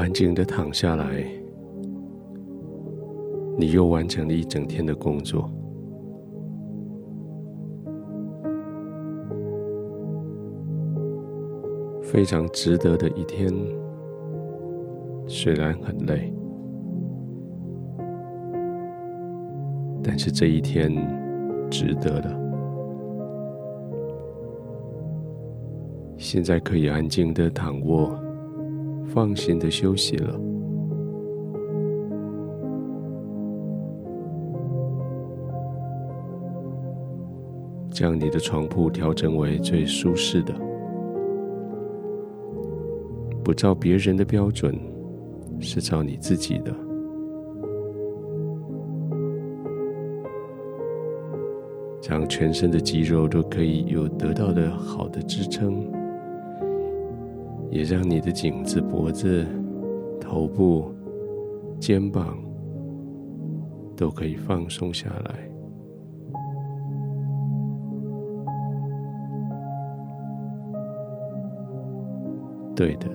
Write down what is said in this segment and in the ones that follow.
安静的躺下来，你又完成了一整天的工作。非常值得的一天，虽然很累，但是这一天值得的。现在可以安静的躺卧，放心的休息了。将你的床铺调整为最舒适的。不照别人的标准，是照你自己的。让全身的肌肉都可以有得到的好的支撑，也让你的颈子、脖子、头部、肩膀都可以放松下来。对的。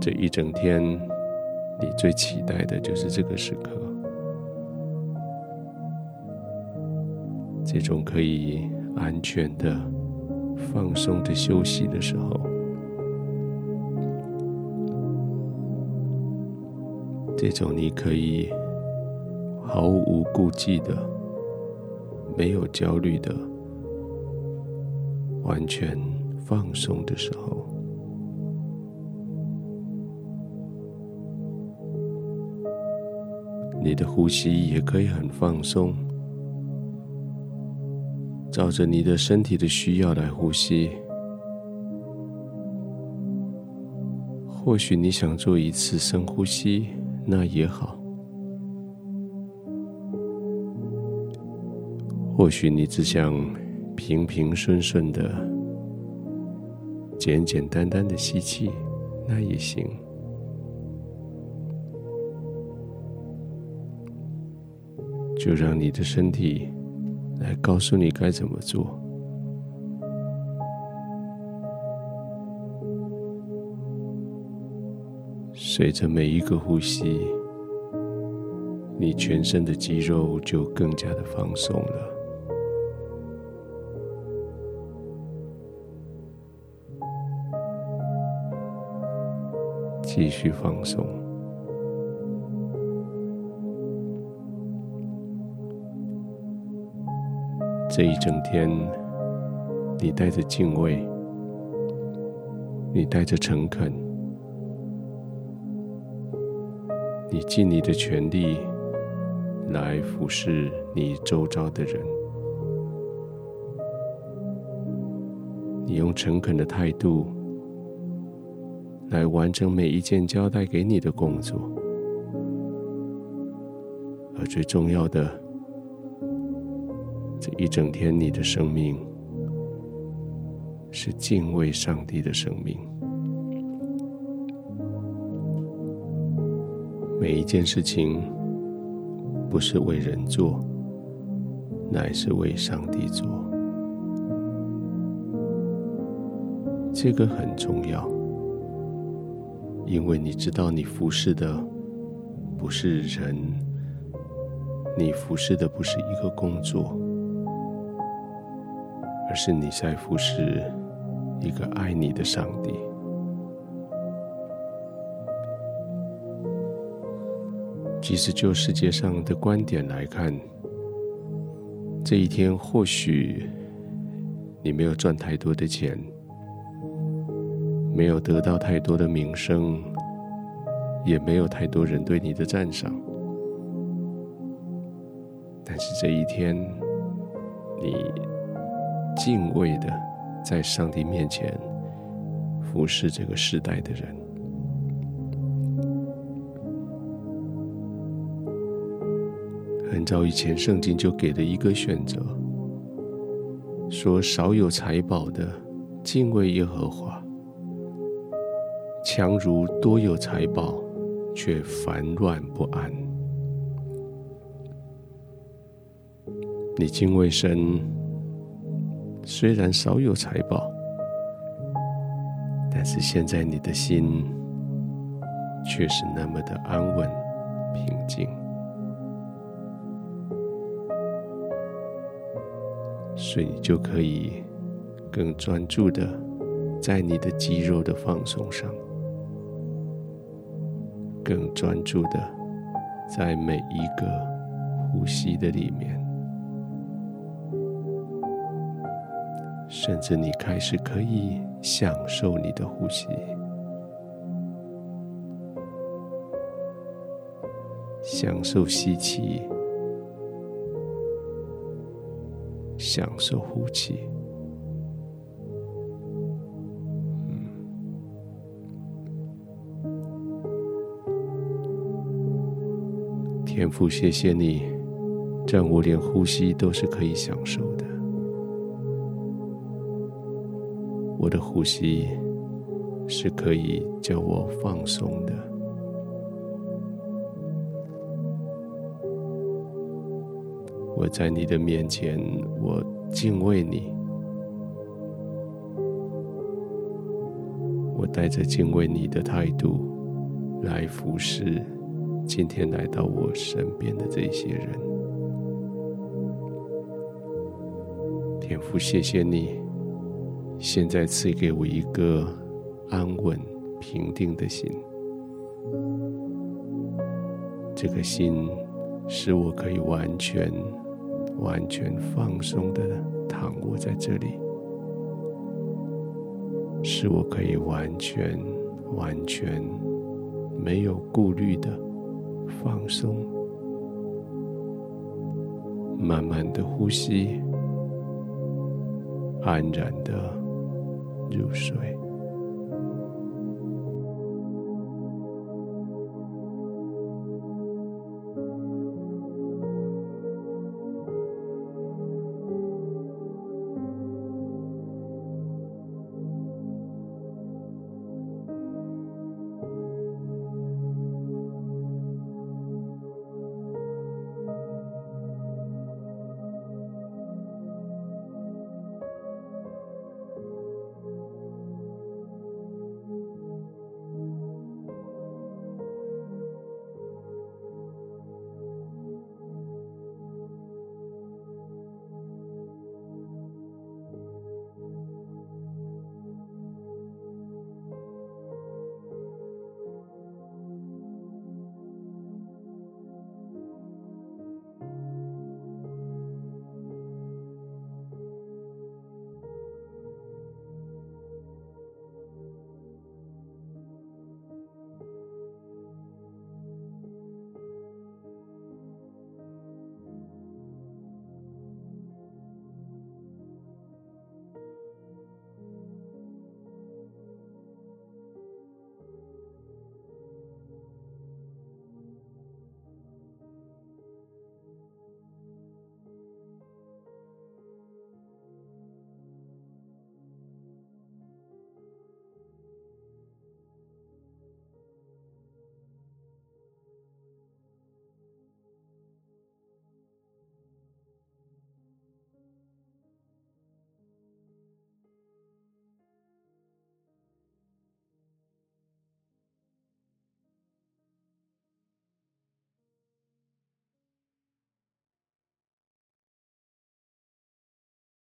这一整天，你最期待的就是这个时刻，这种可以安全的、放松的休息的时候，这种你可以毫无顾忌的、没有焦虑的、完全放松的时候。你的呼吸也可以很放松，照着你的身体的需要来呼吸。或许你想做一次深呼吸，那也好；或许你只想平平顺顺的、简简单单的吸气，那也行。就让你的身体来告诉你该怎么做。随着每一个呼吸，你全身的肌肉就更加的放松了。继续放松。这一整天，你带着敬畏，你带着诚恳，你尽你的全力来服侍你周遭的人，你用诚恳的态度来完成每一件交代给你的工作，而最重要的。这一整天，你的生命是敬畏上帝的生命。每一件事情不是为人做，乃是为上帝做。这个很重要，因为你知道，你服侍的不是人，你服侍的不是一个工作。而是你在服侍一个爱你的上帝。即使就世界上的观点来看，这一天或许你没有赚太多的钱，没有得到太多的名声，也没有太多人对你的赞赏。但是这一天，你。敬畏的，在上帝面前服侍这个时代的人。很早以前，圣经就给了一个选择，说少有财宝的敬畏耶和华，强如多有财宝却烦乱不安。你敬畏神。虽然少有财宝，但是现在你的心却是那么的安稳平静。所以你就可以更专注的在你的肌肉的放松上，更专注的在每一个呼吸的里面，甚至你开始可以享受你的呼吸，享受吸气。享受呼气，嗯，天父，谢谢你，让我连呼吸都是可以享受的。我的呼吸是可以叫我放松的。我在你的面前，我敬畏你。我带着敬畏你的态度来服侍今天来到我身边的这些人。天父，谢谢你，现在赐给我一个安稳平定的心。这个心使我可以完全。完全放松的躺卧在这里，使我可以完全、完全没有顾虑的放松，慢慢的呼吸，安然的入睡。